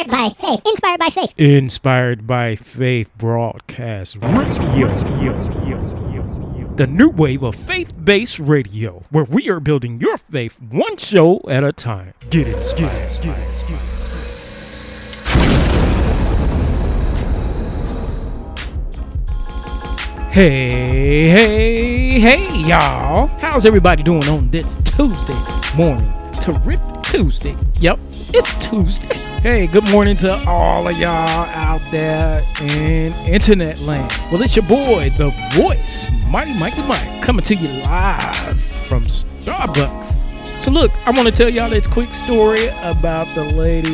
Inspired by faith. Inspired by faith. Inspired by Faith Broadcast Radio. The new wave of faith based radio, where we are building your faith one show at a time. Get it, get it, get it, get it. Hey, hey, hey, y'all. How's everybody doing on this Tuesday morning? Terrific Tuesday. Yep, it's Tuesday. Hey, good morning to all of y'all out there in internet land. Well, it's your boy, the voice, Mighty Mikey Mike, coming to you live from Starbucks. So, look, I want to tell y'all this quick story about the lady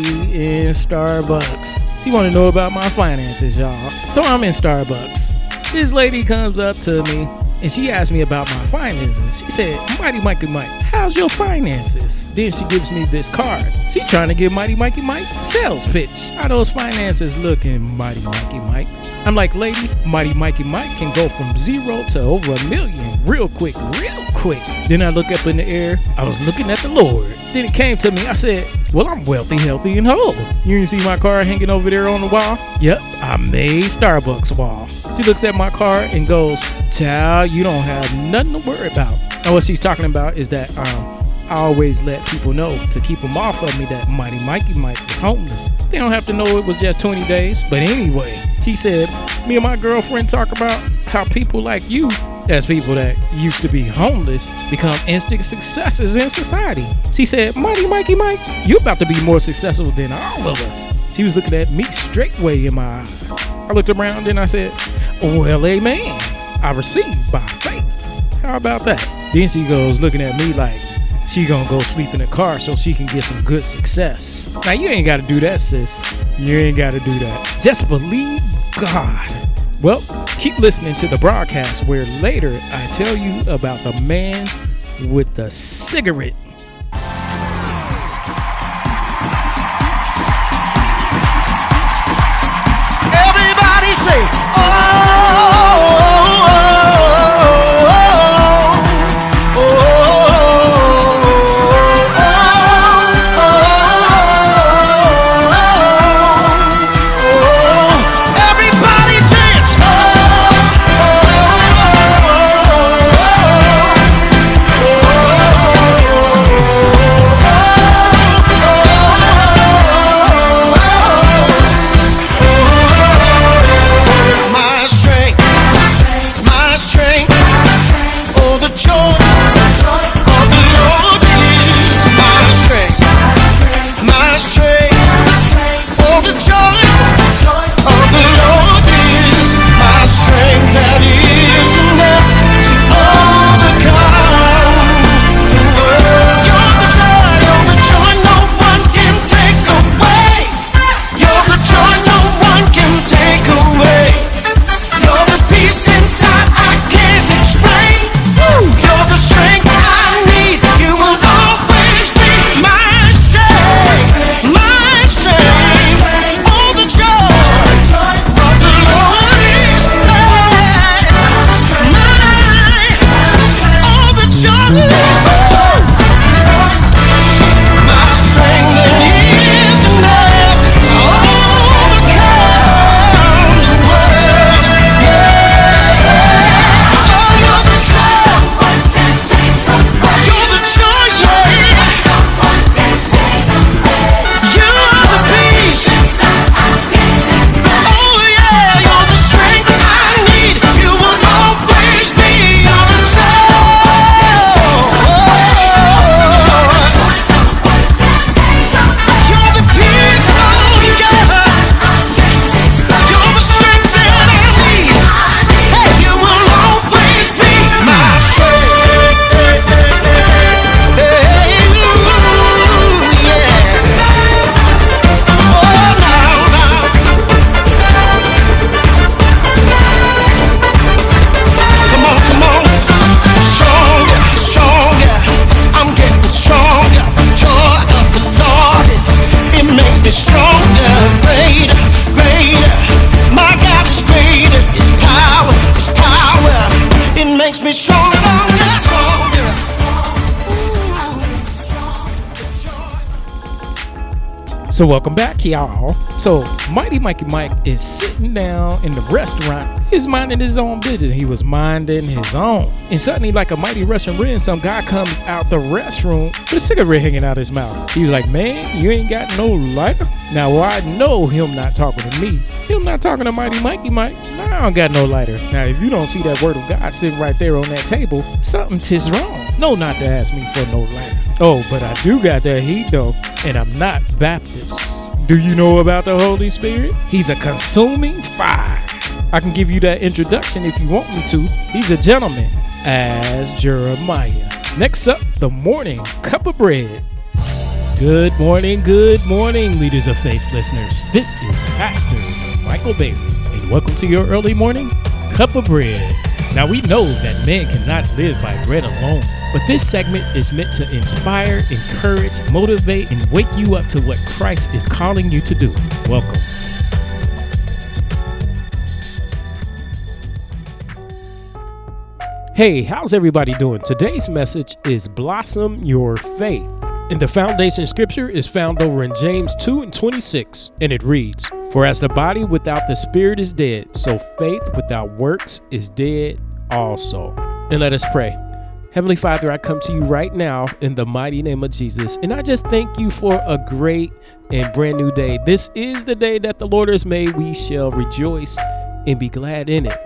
in Starbucks. She want to know about my finances, y'all. So, I'm in Starbucks this lady comes up to me and she asked me about my finances. She said, Mighty Mikey Mike, how's your finances? Then she gives me this card. She's trying to give Mighty Mikey Mike sales pitch. How those finances looking, Mighty Mikey Mike? I'm like, lady, Mighty Mikey Mike can go from zero to over a million real quick, real quick. Then I look up in the air. I was looking at the Lord. Then it came to me. I said, well, I'm wealthy, healthy, and whole. You see my car hanging over there on the wall? Yep, I made Starbucks wall. She looks at my car and goes, Child, you don't have nothing to worry about. And what she's talking about is that um, I always let people know to keep them off of me that Mighty Mikey Mike was homeless. They don't have to know it was just 20 days. But anyway, she said, Me and my girlfriend talk about how people like you, as people that used to be homeless, become instant successes in society. She said, Mighty Mikey Mike, you're about to be more successful than all of us. She was looking at me straightway in my eyes. I looked around and I said, Well, amen. I received by faith. How about that? Then she goes looking at me like she gonna go sleep in the car so she can get some good success. Now you ain't gotta do that, sis. You ain't gotta do that. Just believe God. Well, keep listening to the broadcast where later I tell you about the man with the cigarette. So, welcome back, y'all. So, Mighty Mikey Mike is sitting down in the restaurant. He's minding his own business. He was minding his own. And suddenly, like a mighty Russian wind, some guy comes out the restroom with a cigarette hanging out his mouth. He was like, Man, you ain't got no lighter? Now, I know him not talking to me. Him not talking to Mighty Mikey Mike. Nah, I don't got no lighter. Now, if you don't see that word of God sitting right there on that table, something tis wrong. No, not to ask me for no lighter. Oh, but I do got that heat though, and I'm not Baptist. Do you know about the Holy Spirit? He's a consuming fire. I can give you that introduction if you want me to. He's a gentleman, as Jeremiah. Next up, the morning cup of bread. Good morning, good morning, leaders of faith listeners. This is Pastor Michael Bailey, and welcome to your early morning cup of bread. Now, we know that man cannot live by bread alone, but this segment is meant to inspire, encourage, motivate, and wake you up to what Christ is calling you to do. Welcome. Hey, how's everybody doing? Today's message is Blossom Your Faith. And the foundation scripture is found over in James 2 and 26, and it reads For as the body without the spirit is dead, so faith without works is dead also. And let us pray. Heavenly Father, I come to you right now in the mighty name of Jesus, and I just thank you for a great and brand new day. This is the day that the Lord has made. We shall rejoice and be glad in it.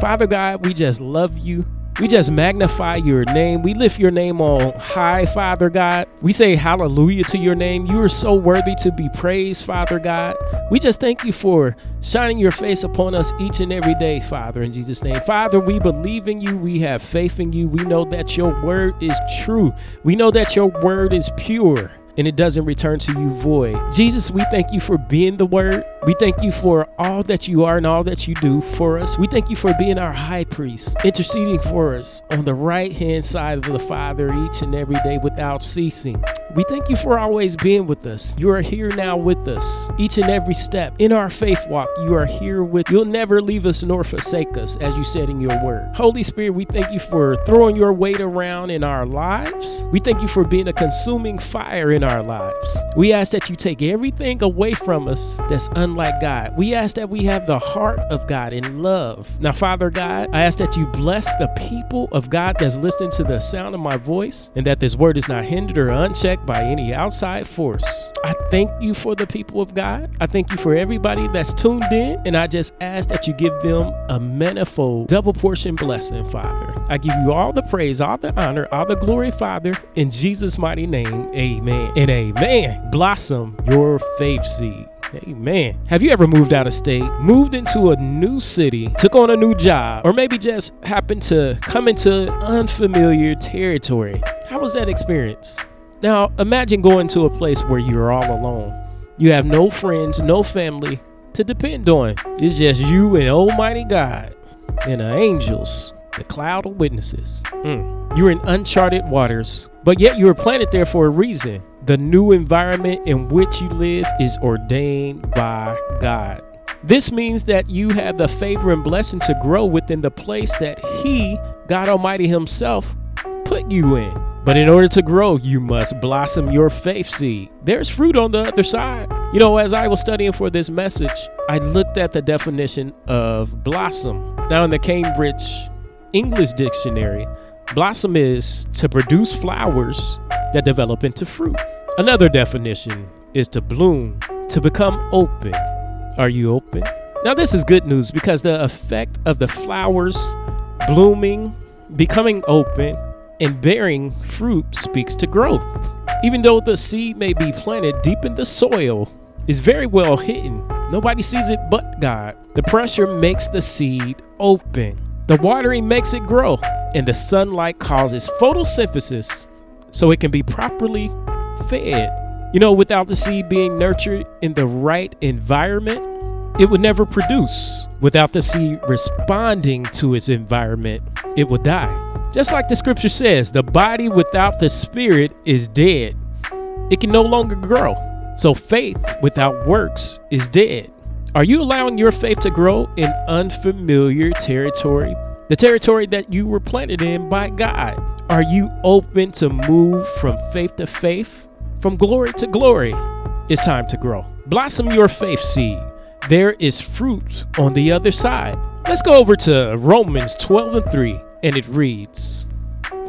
Father God, we just love you. We just magnify your name. We lift your name on high, Father God. We say hallelujah to your name. You are so worthy to be praised, Father God. We just thank you for shining your face upon us each and every day, Father, in Jesus' name. Father, we believe in you. We have faith in you. We know that your word is true. We know that your word is pure and it doesn't return to you void. Jesus, we thank you for being the word. We thank you for all that you are and all that you do for us. We thank you for being our high priest, interceding for us on the right hand side of the Father each and every day without ceasing. We thank you for always being with us. You are here now with us each and every step in our faith walk. You are here with. You'll never leave us nor forsake us, as you said in your word. Holy Spirit, we thank you for throwing your weight around in our lives. We thank you for being a consuming fire in our lives. We ask that you take everything away from us that's unlike God. We ask that we have the heart of God in love. Now, Father God, I ask that you bless the people of God that's listening to the sound of my voice and that this word is not hindered or unchecked by any outside force. I thank you for the people of God. I thank you for everybody that's tuned in, and I just ask that you give them a manifold, double portion blessing, Father. I give you all the praise, all the honor, all the glory, Father, in Jesus' mighty name. Amen and amen. Blossom your faith seed. Amen. Have you ever moved out of state, moved into a new city, took on a new job, or maybe just happened to come into unfamiliar territory? How was that experience? Now, imagine going to a place where you're all alone. You have no friends, no family to depend on. It's just you and Almighty God and the angels, the cloud of witnesses. Mm. You're in uncharted waters, but yet you were planted there for a reason. The new environment in which you live is ordained by God. This means that you have the favor and blessing to grow within the place that He, God Almighty Himself, put you in. But in order to grow, you must blossom your faith seed. There's fruit on the other side. You know, as I was studying for this message, I looked at the definition of blossom. Now, in the Cambridge English Dictionary, blossom is to produce flowers that develop into fruit. Another definition is to bloom, to become open. Are you open? Now, this is good news because the effect of the flowers blooming, becoming open, and bearing fruit speaks to growth. Even though the seed may be planted deep in the soil, is very well hidden. Nobody sees it but God. The pressure makes the seed open. The watering makes it grow, and the sunlight causes photosynthesis so it can be properly fed. You know, without the seed being nurtured in the right environment, it would never produce. Without the seed responding to its environment, it would die. Just like the scripture says, the body without the spirit is dead. It can no longer grow. So faith without works is dead. Are you allowing your faith to grow in unfamiliar territory? The territory that you were planted in by God. Are you open to move from faith to faith, from glory to glory? it's time to grow. Blossom your faith seed. There is fruit on the other side. Let's go over to Romans 12 and 3, and it reads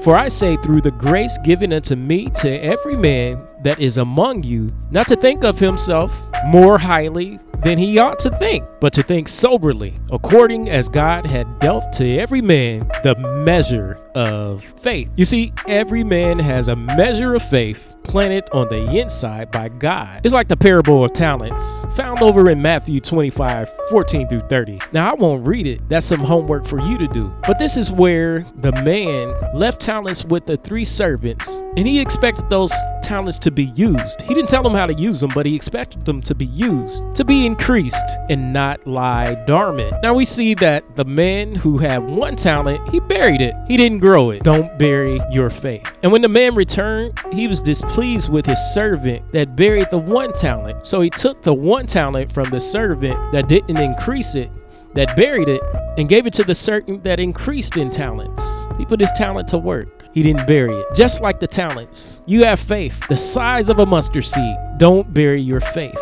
For I say, through the grace given unto me, to every man that is among you, not to think of himself more highly than he ought to think, but to think soberly, according as God had dealt to every man the measure of faith. You see, every man has a measure of faith planted on the inside by God. It's like the parable of talents found over in Matthew 25 14 through 30. Now, I won't read it, that's some homework for you to do. But this is where the man left talents with the three servants, and he expected those talents to be used. He didn't tell them how to use them, but he expected them to be used, to be increased, and not lie dormant. Now we see that the man who had one talent, he buried it. He didn't grow it. Don't bury your faith. And when the man returned, he was displeased with his servant that buried the one talent. So he took the one talent from the servant that didn't increase it that buried it and gave it to the certain that increased in talents. He put his talent to work. He didn't bury it. Just like the talents, you have faith the size of a mustard seed. Don't bury your faith.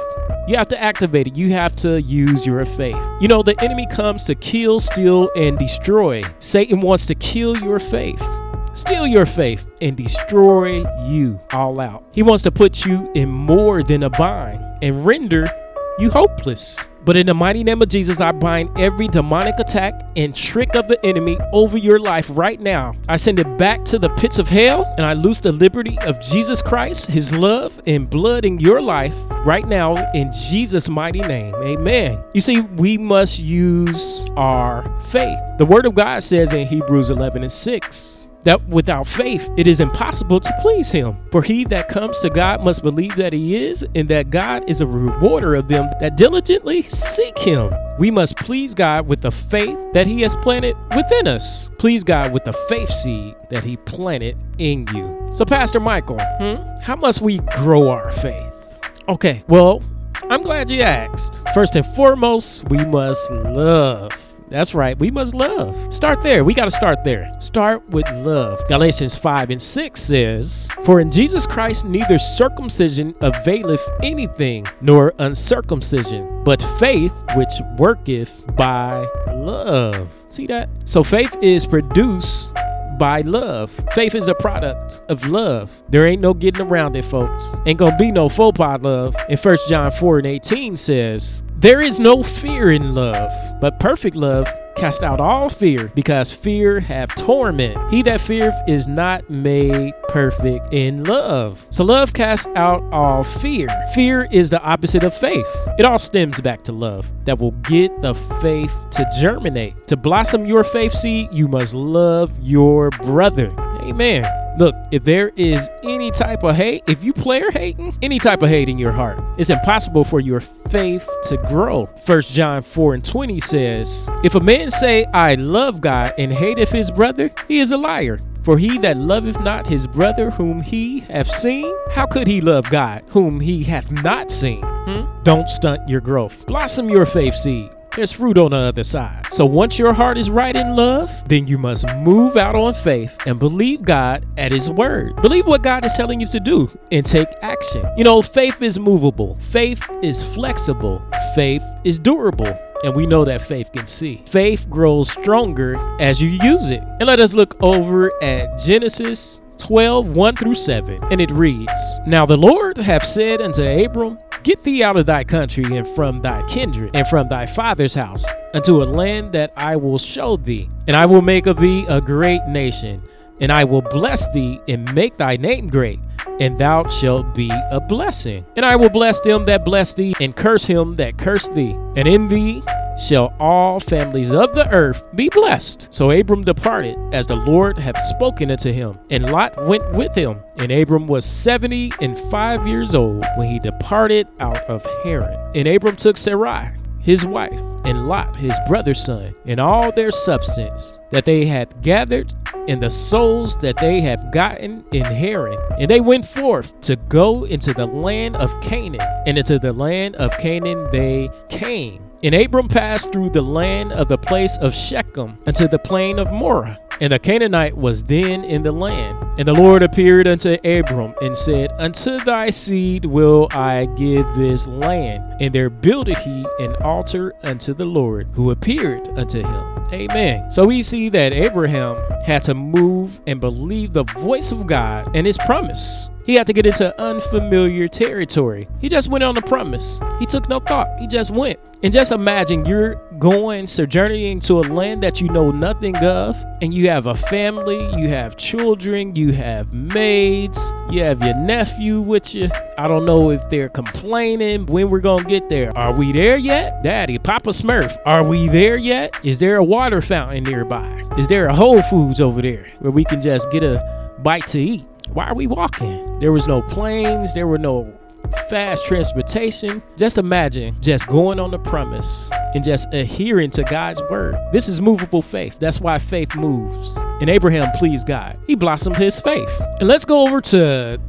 You have to activate it. You have to use your faith. You know, the enemy comes to kill, steal, and destroy. Satan wants to kill your faith steal your faith, and destroy you all out. He wants to put you in more than a bind and render you hopeless. But in the mighty name of Jesus, I bind every demonic attack and trick of the enemy over your life right now. I send it back to the pits of hell and I loose the liberty of Jesus Christ, his love and blood in your life right now in Jesus' mighty name. Amen. You see, we must use our faith. The word of God says in Hebrews 11 and 6 that without faith it is impossible to please him. For he that comes to God must believe that he is, and that God is a rewarder of them that diligently seek him. We must please God with the faith that he has planted within us. Please God with the faith seed that he planted in you. So, Pastor Michael, hmm, how must we grow our faith? Okay, well, I'm glad you asked. First and foremost, we must love. That's right. We must love. Start there. We got to start there. Start with love. Galatians 5 and 6 says, For in Jesus Christ neither circumcision availeth anything, nor uncircumcision, but faith which worketh by love. See that? So faith is produced by love. Faith is a product of love. There ain't no getting around it, folks. Ain't gonna be no faux pas love. In 1 John 4 and 18 says, There is no fear in love, but perfect love cast out all fear, because fear have torment. He that feareth is not made perfect in love. So love casts out all fear. Fear is the opposite of faith. It all stems back to love that will get the faith to germinate. To blossom your faith seed, you must love your brother. Amen. Look, if there is any type of hate, if you player hating, any type of hate in your heart, it's impossible for your faith to grow. First John 4 and 20 says, If a man say, I love God and hateth his brother, he is a liar. For he that loveth not his brother whom he hath seen, how could he love God whom he hath not seen? Hmm? Don't stunt your growth. Blossom your faith seed there's fruit on the other side. So once your heart is right in love, then you must move out on faith and believe God at His word. Believe what God is telling you to do and take action. You know, faith is movable, faith is flexible, faith is durable. And we know that faith can see. Faith grows stronger as you use it. And let us look over at Genesis 12, 1 through 7. And it reads Now the Lord hath said unto Abram, Get thee out of thy country and from thy kindred and from thy father's house unto a land that I will show thee, and I will make of thee a great nation, and I will bless thee and make thy name great, and thou shalt be a blessing. And I will bless them that bless thee, and curse him that curse thee, and in thee shall all families of the earth be blessed. So Abram departed as the Lord had spoken unto him, and Lot went with him. And Abram was seventy and five years old when he departed out of Haran. And Abram took Sarai, his wife, and Lot, his brother's son, and all their substance that they had gathered, and the souls that they had gotten in Haran. And they went forth to go into the land of Canaan, and into the land of Canaan they came. And Abram passed through the land of the place of Shechem unto the plain of Moreh. And the Canaanite was then in the land. And the Lord appeared unto Abram and said, Unto thy seed will I give this land. And there builded he an altar unto the Lord, who appeared unto him. Amen. So we see that Abraham had to move and believe the voice of God and his promise. He had to get into unfamiliar territory. He just went on the promise. He took no thought. He just went. And just imagine you're going sojourning to a land that you know nothing of, and you have a family, you have children, you have maids, you have your nephew with you. I don't know if they're complaining when we're gonna get there. Are we there yet? Daddy, Papa Smurf, are we there yet? Is there a water fountain nearby? Is there a Whole Foods over there where we can just get a bite to eat? Why are we walking? There was no planes, there were no fast transportation. Just imagine just going on the premise and just adhering to God's word. This is movable faith. That's why faith moves. And Abraham pleased God. He blossomed his faith. And let's go over to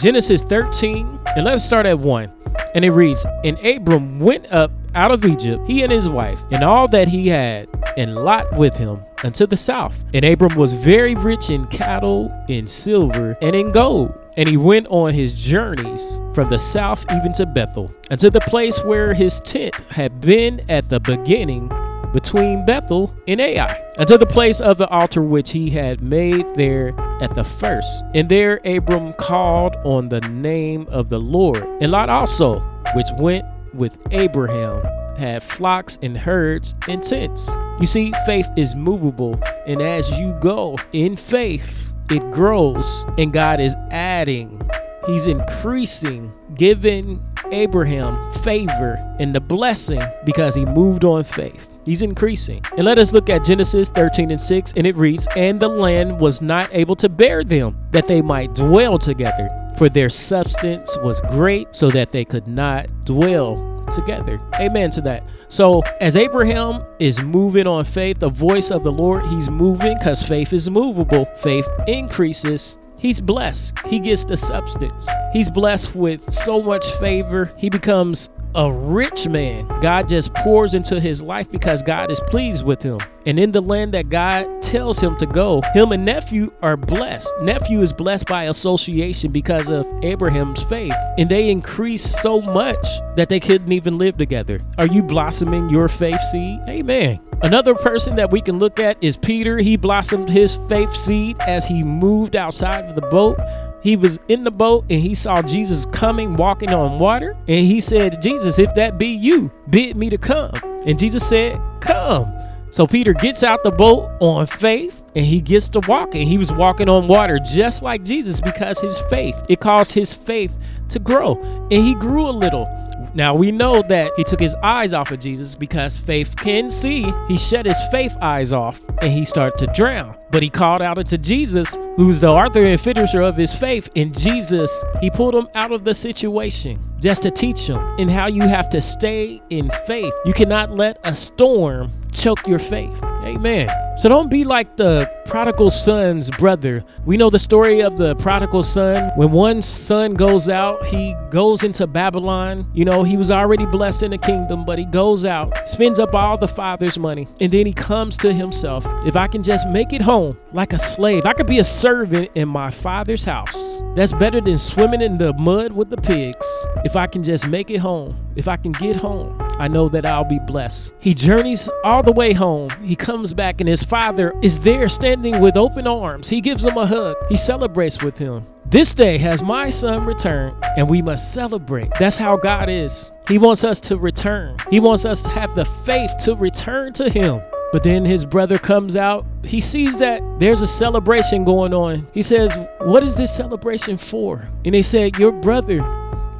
Genesis 13 and let's start at 1. And it reads, And Abram went up out of Egypt, he and his wife, and all that he had, and Lot with him, unto the south. And Abram was very rich in cattle, in silver, and in gold. And he went on his journeys from the south even to Bethel, unto the place where his tent had been at the beginning between Bethel and Ai, unto the place of the altar which he had made there at the first. And there Abram called on the name of the Lord. And Lot also, which went with Abraham, had flocks and herds and tents. You see, faith is movable, and as you go in faith, it grows, and God is adding, He's increasing, giving Abraham favor and the blessing because he moved on faith. He's increasing. And let us look at Genesis 13 and 6, and it reads, And the land was not able to bear them, that they might dwell together, for their substance was great, so that they could not dwell together. Amen to that. So, as Abraham is moving on faith, the voice of the Lord, he's moving because faith is movable. Faith increases. He's blessed. He gets the substance. He's blessed with so much favor. He becomes a rich man. God just pours into his life because God is pleased with him. And in the land that God tells him to go, him and nephew are blessed. Nephew is blessed by association because of Abraham's faith. And they increased so much that they couldn't even live together. Are you blossoming your faith seed? Amen. Another person that we can look at is Peter. He blossomed his faith seed as he moved outside of the boat he was in the boat and he saw Jesus coming, walking on water. And he said, Jesus, if that be you, bid me to come. And Jesus said, Come. So Peter gets out the boat on faith and he gets to walking. He was walking on water just like Jesus because his faith, it caused his faith to grow. And he grew a little. Now we know that he took his eyes off of Jesus because faith can see. He shut his faith eyes off and he started to drown. But he called out unto Jesus, who's the author and finisher of his faith. And Jesus, he pulled him out of the situation just to teach him in how you have to stay in faith. You cannot let a storm choke your faith. Amen. So don't be like the prodigal son's brother. We know the story of the prodigal son. When one son goes out, he goes into Babylon. You know, he was already blessed in the kingdom, but he goes out, spends up all the father's money, and then he comes to himself. If I can just make it home like a slave, I could be a servant in my father's house. That's better than swimming in the mud with the pigs. If I can just make it home, if I can get home, I know that I'll be blessed. He journeys all the way home. He comes back, and his father is there standing with open arms. He gives him a hug. He celebrates with him. This day has my son returned, and we must celebrate. That's how God is. He wants us to return, He wants us to have the faith to return to Him. But then his brother comes out. He sees that there's a celebration going on. He says, What is this celebration for? And they said, Your brother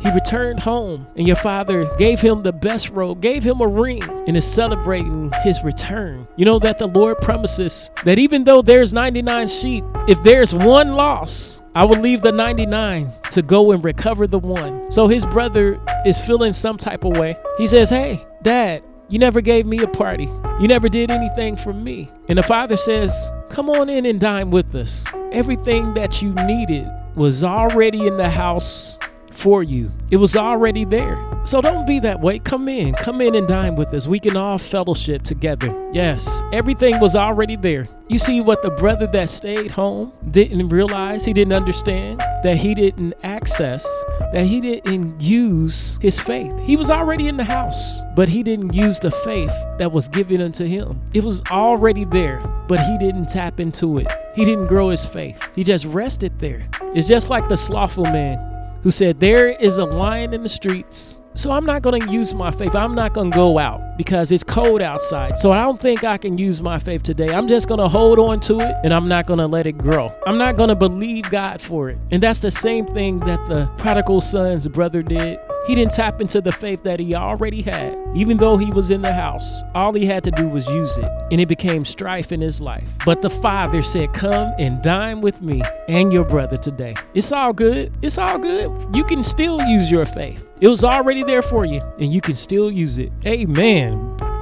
he returned home, and your father gave him the best robe, gave him a ring, and is celebrating his return. You know that the Lord promises that even though there's 99 sheep, if there's one loss, I will leave the 99 to go and recover the one. So his brother is feeling some type of way. He says, Hey, dad, you never gave me a party. You never did anything for me. And the father says, Come on in and dine with us. Everything that you needed was already in the house for you. It was already there. So don't be that way. Come in. Come in and dine with us. We can all fellowship together. Yes, everything was already there. You see what the brother that stayed home didn't realize, he didn't understand, that he didn't access, that he didn't use his faith. He was already in the house, but he didn't use the faith that was given unto him. It was already there, but he didn't tap into it. He didn't grow his faith. He just rested there. It's just like the slothful man who said, There is a lion in the streets so I'm not going to use my faith. I'm not going to go out because it's cold outside. So I don't think I can use my faith today. I'm just going to hold on to it and I'm not going to let it grow. I'm not going to believe God for it. And that's the same thing that the prodigal son's brother did. He didn't tap into the faith that he already had. Even though he was in the house, all he had to do was use it, and it became strife in his life. But the father said, Come and dine with me and your brother today. It's all good. It's all good. You can still use your faith. It was already there for you, and you can still use it. Amen.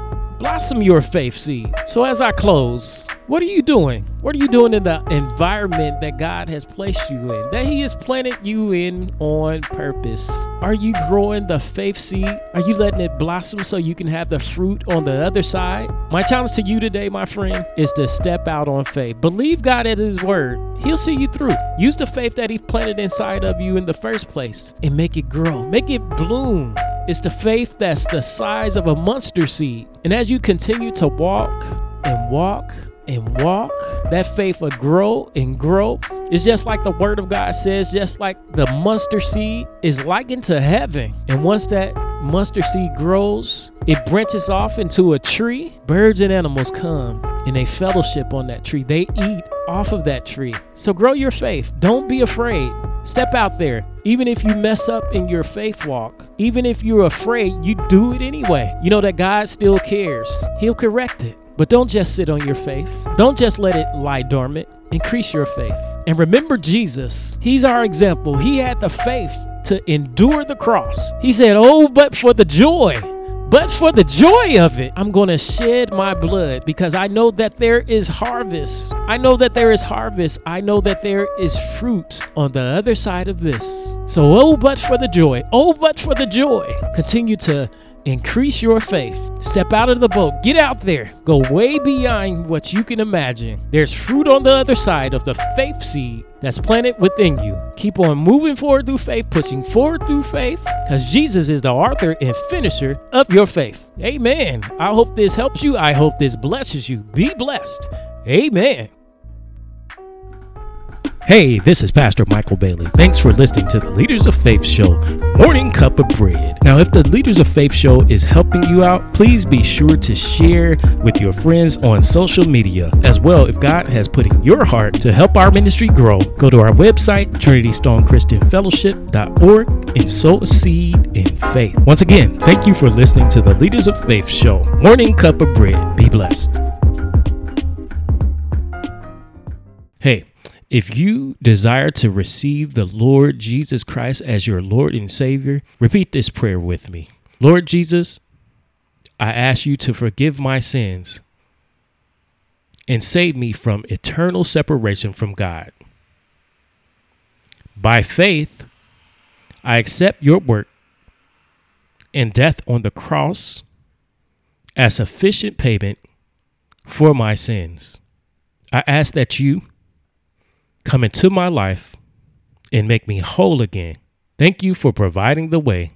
Blossom your faith seed. So, as I close, what are you doing? What are you doing in the environment that God has placed you in, that He has planted you in on purpose? Are you growing the faith seed? Are you letting it blossom so you can have the fruit on the other side? My challenge to you today, my friend, is to step out on faith. Believe God at His word, He'll see you through. Use the faith that He planted inside of you in the first place and make it grow, make it bloom. It's the faith that's the size of a mustard seed. And as you continue to walk and walk and walk, that faith will grow and grow. It's just like the word of God says, just like the mustard seed is likened to heaven. And once that mustard seed grows, it branches off into a tree. Birds and animals come and they fellowship on that tree. They eat off of that tree. So grow your faith. Don't be afraid. Step out there. Even if you mess up in your faith walk, even if you're afraid, you do it anyway. You know that God still cares. He'll correct it. But don't just sit on your faith. Don't just let it lie dormant. Increase your faith. And remember Jesus. He's our example. He had the faith to endure the cross. He said, Oh, but for the joy but for the joy of it, I'm going to shed my blood because I know that there is harvest. I know that there is harvest. I know that there is fruit on the other side of this. So, oh, but for the joy. Oh, but for the joy. Continue to increase your faith. Step out of the boat. Get out there. Go way beyond what you can imagine. There's fruit on the other side of the faith seed that's planted within you. Keep on moving forward through faith, pushing forward through faith, because Jesus is the author and finisher of your faith. Amen. I hope this helps you. I hope this blesses you. Be blessed. Amen. Hey, this is Pastor Michael Bailey. Thanks for listening to the Leaders of Faith Show, Morning Cup of Bread. Now, if the Leaders of Faith Show is helping you out, please be sure to share with your friends on social media. As well, if God has put in your heart to help our ministry grow, go to our website, TrinityStoneChristianFellowship.org, and sow a seed in faith. Once again, thank you for listening to the Leaders of Faith Show, Morning Cup of Bread. Be blessed. Hey, if you desire to receive the Lord Jesus Christ as your Lord and Savior, repeat this prayer with me. Lord Jesus, I ask you to forgive my sins and save me from eternal separation from God. By faith, I accept your work and death on the cross as sufficient payment for my sins. I ask that you come into my life and make me whole again. Thank you for providing the way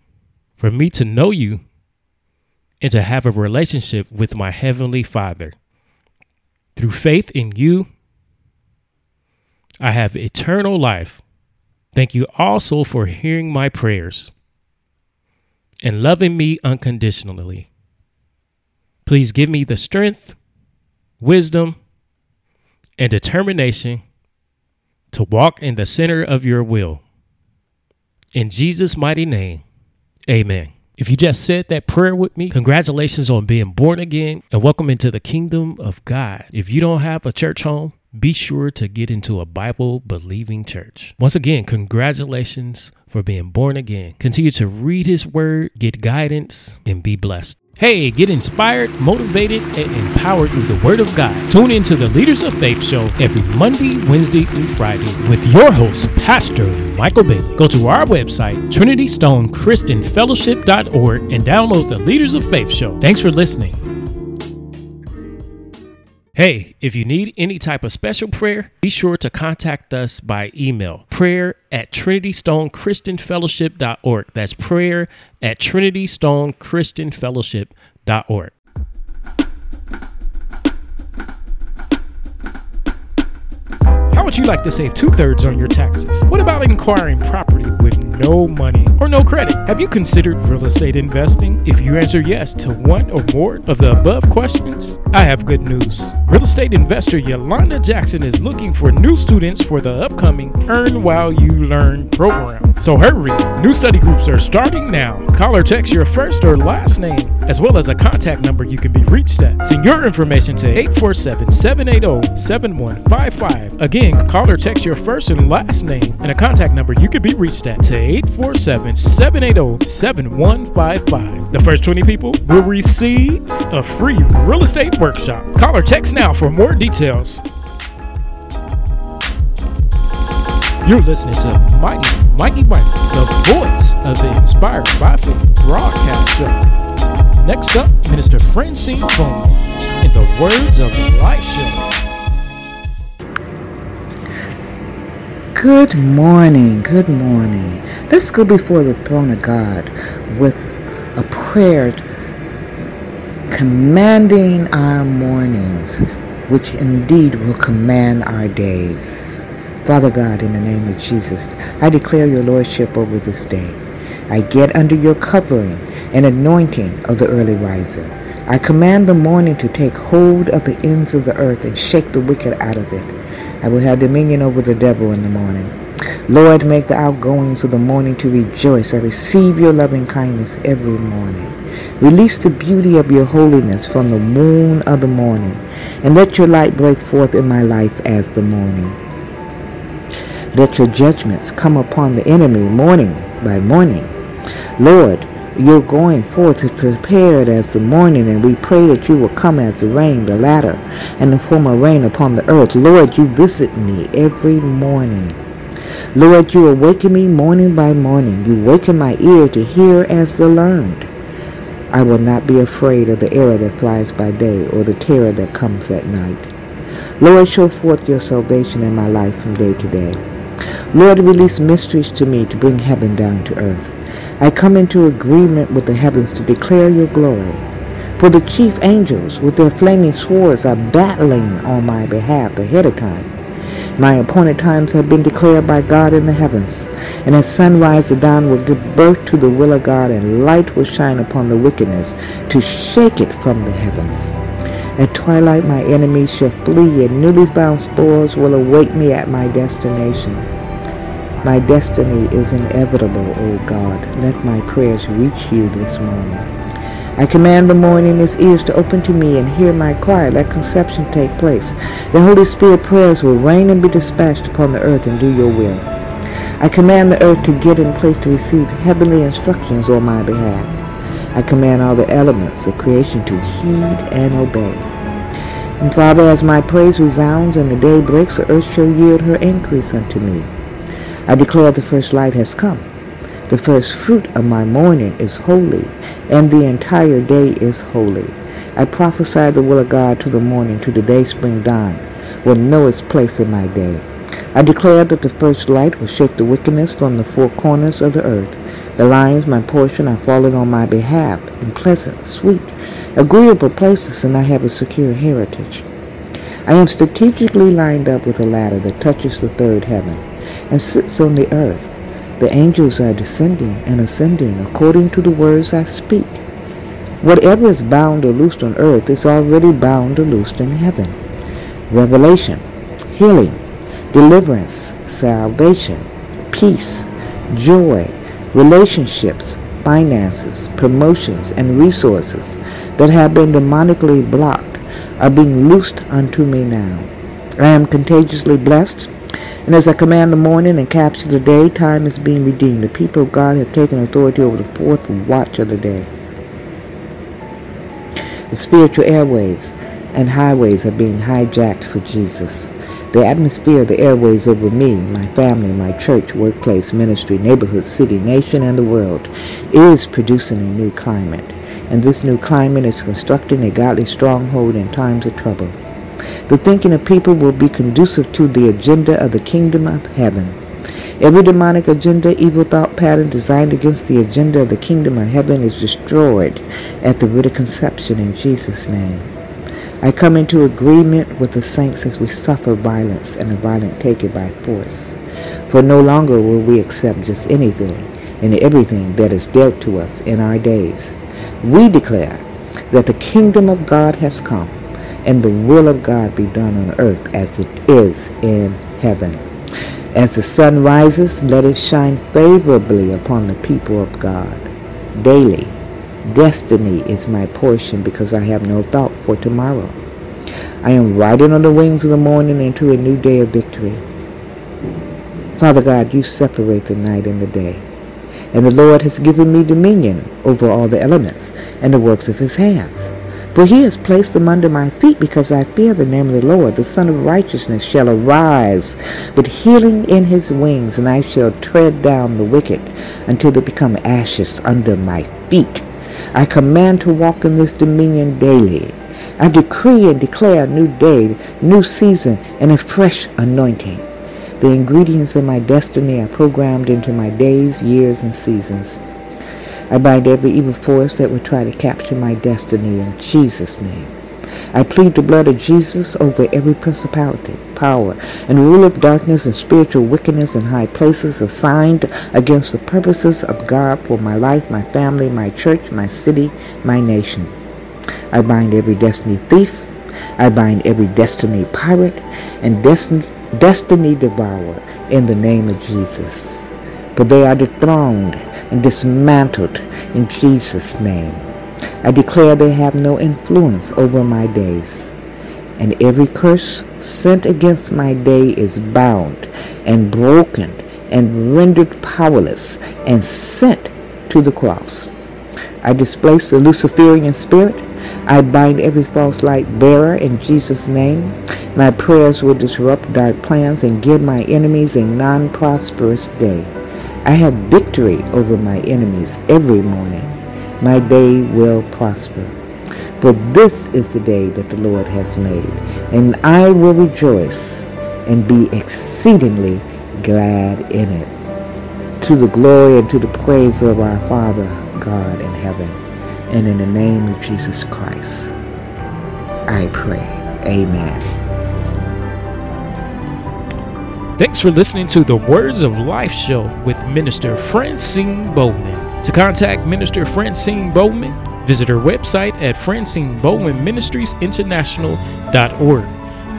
for me to know you and to have a relationship with my Heavenly Father. Through faith in you, I have eternal life. Thank you also for hearing my prayers and loving me unconditionally. Please give me the strength, wisdom, and determination to walk in the center of your will. In Jesus' mighty name, amen. If you just said that prayer with me, congratulations on being born again and welcome into the kingdom of God. If you don't have a church home, be sure to get into a Bible believing church. Once again, congratulations for being born again. Continue to read his word, get guidance, and be blessed. Hey, get inspired, motivated, and empowered through the Word of God. Tune into the Leaders of Faith show every Monday, Wednesday, and Friday with your host, Pastor Michael Bailey. Go to our website, TrinityStoneChristianFellowship.org, and download the Leaders of Faith show. Thanks for listening. Hey, if you need any type of special prayer, be sure to contact us by email prayer at trinitystonechristianfellowship.org. That's prayer at trinitystonechristianfellowship.org. would you like to save two thirds on your taxes? What about acquiring property with no money or no credit? Have you considered real estate investing? If you answer yes to one or more of the above questions, I have good news. Real estate investor Yolanda Jackson is looking for new students for the upcoming Earn While You Learn program. So hurry, new study groups are starting now. Call or text your first or last name, as well as a contact number you can be reached at. Send your information to 847 780 7155. Again, call or text your first and last name and a contact number you can be reached at to 847 780 7155. The first 20 people will receive a free real estate workshop. Call or text now for more details. You're listening to Mighty Mikey Mike, the voice of the Inspired by Faith broadcast show. Next up, Minister Francine Bowman in the Words of Life show. Good morning, good morning. Let's go before the throne of God with a prayer commanding our mornings, which indeed will command our days. Father God, in the name of Jesus, I declare your lordship over this day. I get under your covering and anointing of the early riser. I command the morning to take hold of the ends of the earth and shake the wicked out of it. I will have dominion over the devil in the morning. Lord, make the outgoings of the morning to rejoice. I receive your loving kindness every morning. Release the beauty of your holiness from the moon of the morning, and let your light break forth in my life as the morning. Let your judgments come upon the enemy morning by morning. Lord, you're going forth as prepared as the morning, and we pray that you will come as the rain, the latter, and the former rain upon the earth. Lord, you visit me every morning. Lord, you awaken me morning by morning. You waken my ear to hear as the learned. I will not be afraid of the arrow that flies by day or the terror that comes at night. Lord, show forth your salvation in my life from day to day. Lord, release mysteries to me to bring heaven down to earth. I come into agreement with the heavens to declare your glory. For the chief angels with their flaming swords are battling on my behalf ahead of time. My appointed times have been declared by God in the heavens, and as sunrise the dawn will give birth to the will of God, and light will shine upon the wickedness to shake it from the heavens. At twilight my enemies shall flee, and newly found spoils will await me at my destination. My destiny is inevitable, O God. Let my prayers reach you this morning. I command the morning his ears to open to me and hear my cry. Let conception take place. The Holy Spirit prayers will rain and be dispatched upon the earth and do your will. I command the earth to get in place to receive heavenly instructions on my behalf. I command all the elements of creation to heed and obey. And Father, as my praise resounds and the day breaks, the earth shall yield her increase unto me. I declare the first light has come. The first fruit of my morning is holy, and the entire day is holy. I prophesy the will of God to the morning, to the day spring dawn, will know its place in my day. I declare that the first light will shake the wickedness from the four corners of the earth. The lions, my portion, are fallen on my behalf in pleasant, sweet, agreeable places, and I have a secure heritage. I am strategically lined up with a ladder that touches the third heaven and sits on the earth. The angels are descending and ascending according to the words I speak. Whatever is bound or loosed on earth is already bound or loosed in heaven. Revelation, healing, deliverance, salvation, peace, joy, relationships, finances, promotions, and resources that have been demonically blocked are being loosed unto me now. I am contagiously blessed, and as I command the morning and capture the day, time is being redeemed. The people of God have taken authority over the fourth watch of the day. The spiritual airwaves and highways are being hijacked for Jesus. The atmosphere, of the airways over me, my family, my church, workplace, ministry, neighborhood, city, nation, and the world is producing a new climate. And this new climate is constructing a godly stronghold in times of trouble. The thinking of people will be conducive to the agenda of the kingdom of heaven. Every demonic agenda, evil thought pattern designed against the agenda of the kingdom of heaven is destroyed at the root of conception in Jesus' name. I come into agreement with the saints as we suffer violence and the violent take it by force. For no longer will we accept just anything and everything that is dealt to us in our days. We declare that the kingdom of God has come and the will of God be done on earth as it is in heaven. As the sun rises, let it shine favorably upon the people of God daily Destiny is my portion because I have no thought for tomorrow. I am riding on the wings of the morning into a new day of victory. Father God, you separate the night and the day. And the Lord has given me dominion over all the elements and the works of his hands. For he has placed them under my feet because I fear the name of the Lord. The Son of Righteousness shall arise with healing in his wings, and I shall tread down the wicked until they become ashes under my feet. I command to walk in this dominion daily. I decree and declare a new day, new season, and a fresh anointing. The ingredients of my destiny are programmed into my days, years, and seasons. I bind every evil force that would try to capture my destiny in Jesus' name. I plead the blood of Jesus over every principality, power, and rule of darkness and spiritual wickedness in high places assigned against the purposes of God for my life, my family, my church, my city, my nation. I bind every destiny thief. I bind every destiny pirate and destiny, destiny devourer in the name of Jesus. For they are dethroned and dismantled in Jesus' name. I declare they have no influence over my days. And every curse sent against my day is bound and broken and rendered powerless and sent to the cross. I displace the Luciferian spirit. I bind every false light bearer in Jesus' name. My prayers will disrupt dark plans and give my enemies a non-prosperous day. I have victory over my enemies every morning my day will prosper. For this is the day that the Lord has made, and I will rejoice and be exceedingly glad in it. To the glory and to the praise of our Father God in heaven, and in the name of Jesus Christ, I pray. Amen. Thanks for listening to the Words of Life show with Minister Francine Bowman. To contact Minister Francine Bowman, visit her website at francine International.org.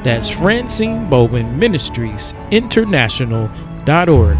That's Francine Bowman Ministries International.org.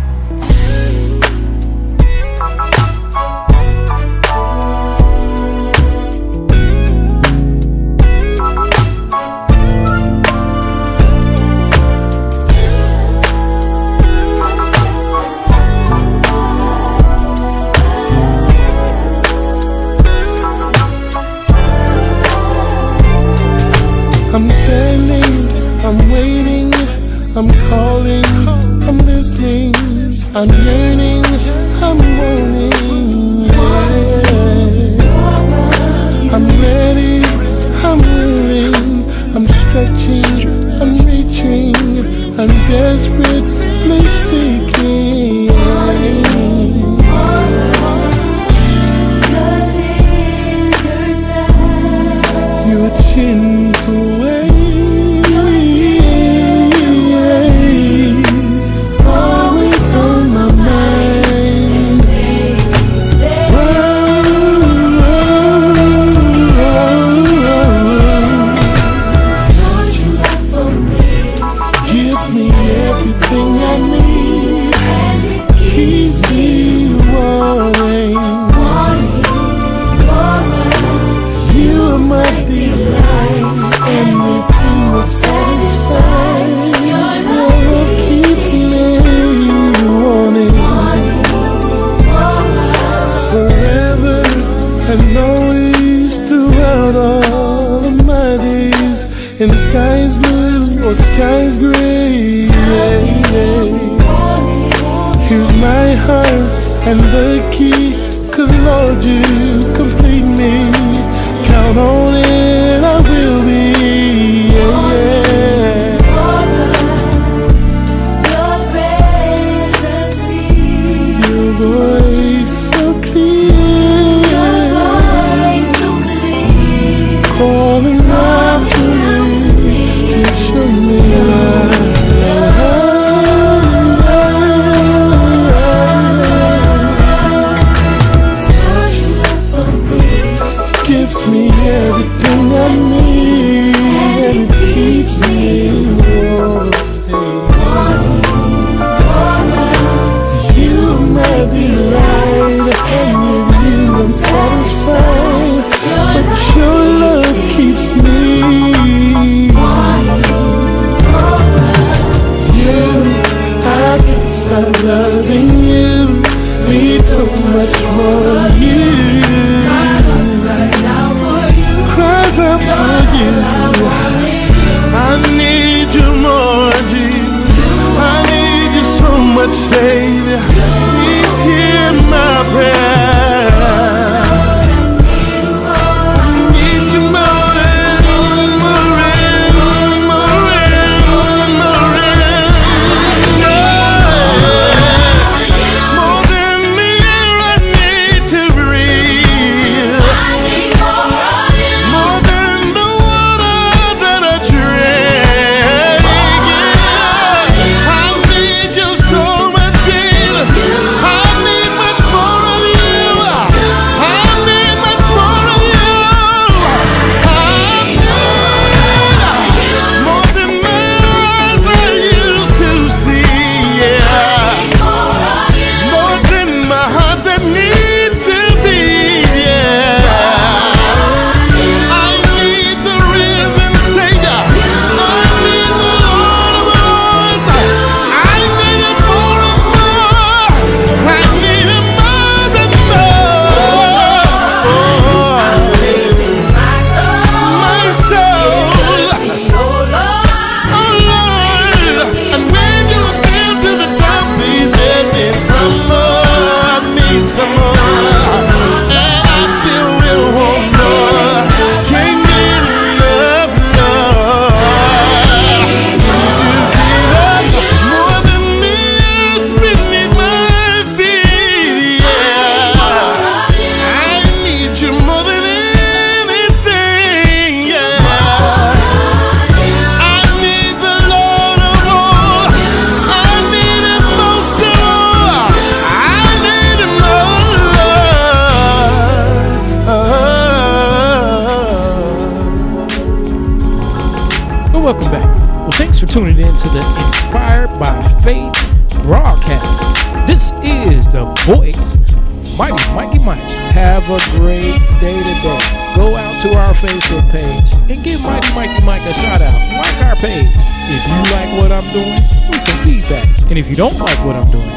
Mike. Have a great day today. Go out to our Facebook page and give Mighty Mikey Mike a shout out. Like our page. If you like what I'm doing, give me some feedback. And if you don't like what I'm doing,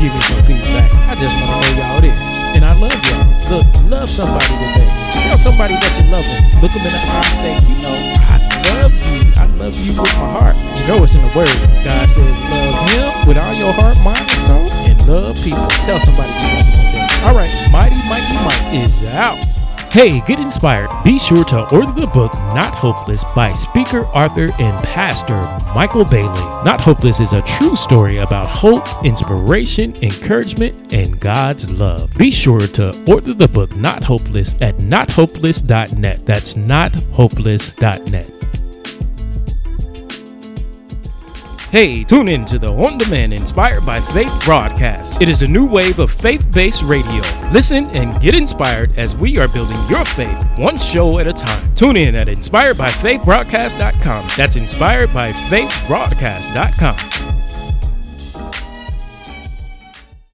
give me some feedback. I just want to know y'all there. And I love y'all. Look, love somebody today. Tell somebody that you love them. Look them in the eye and say, you know, I love you. I love you with my heart. You know it's in the word. God said, love him with all your heart, mind, and soul, and love people. Tell somebody you love them today. All right, Mighty Mikey Mike is out. Hey, get inspired. Be sure to order the book Not Hopeless by speaker, author, and pastor Michael Bailey. Not Hopeless is a true story about hope, inspiration, encouragement, and God's love. Be sure to order the book Not Hopeless at nothopeless.net. That's nothopeless.net. Hey, tune in to the On Demand Inspired by Faith broadcast. It is a new wave of faith based radio. Listen and get inspired as we are building your faith one show at a time. Tune in at inspiredbyfaithbroadcast.com. That's inspiredbyfaithbroadcast.com.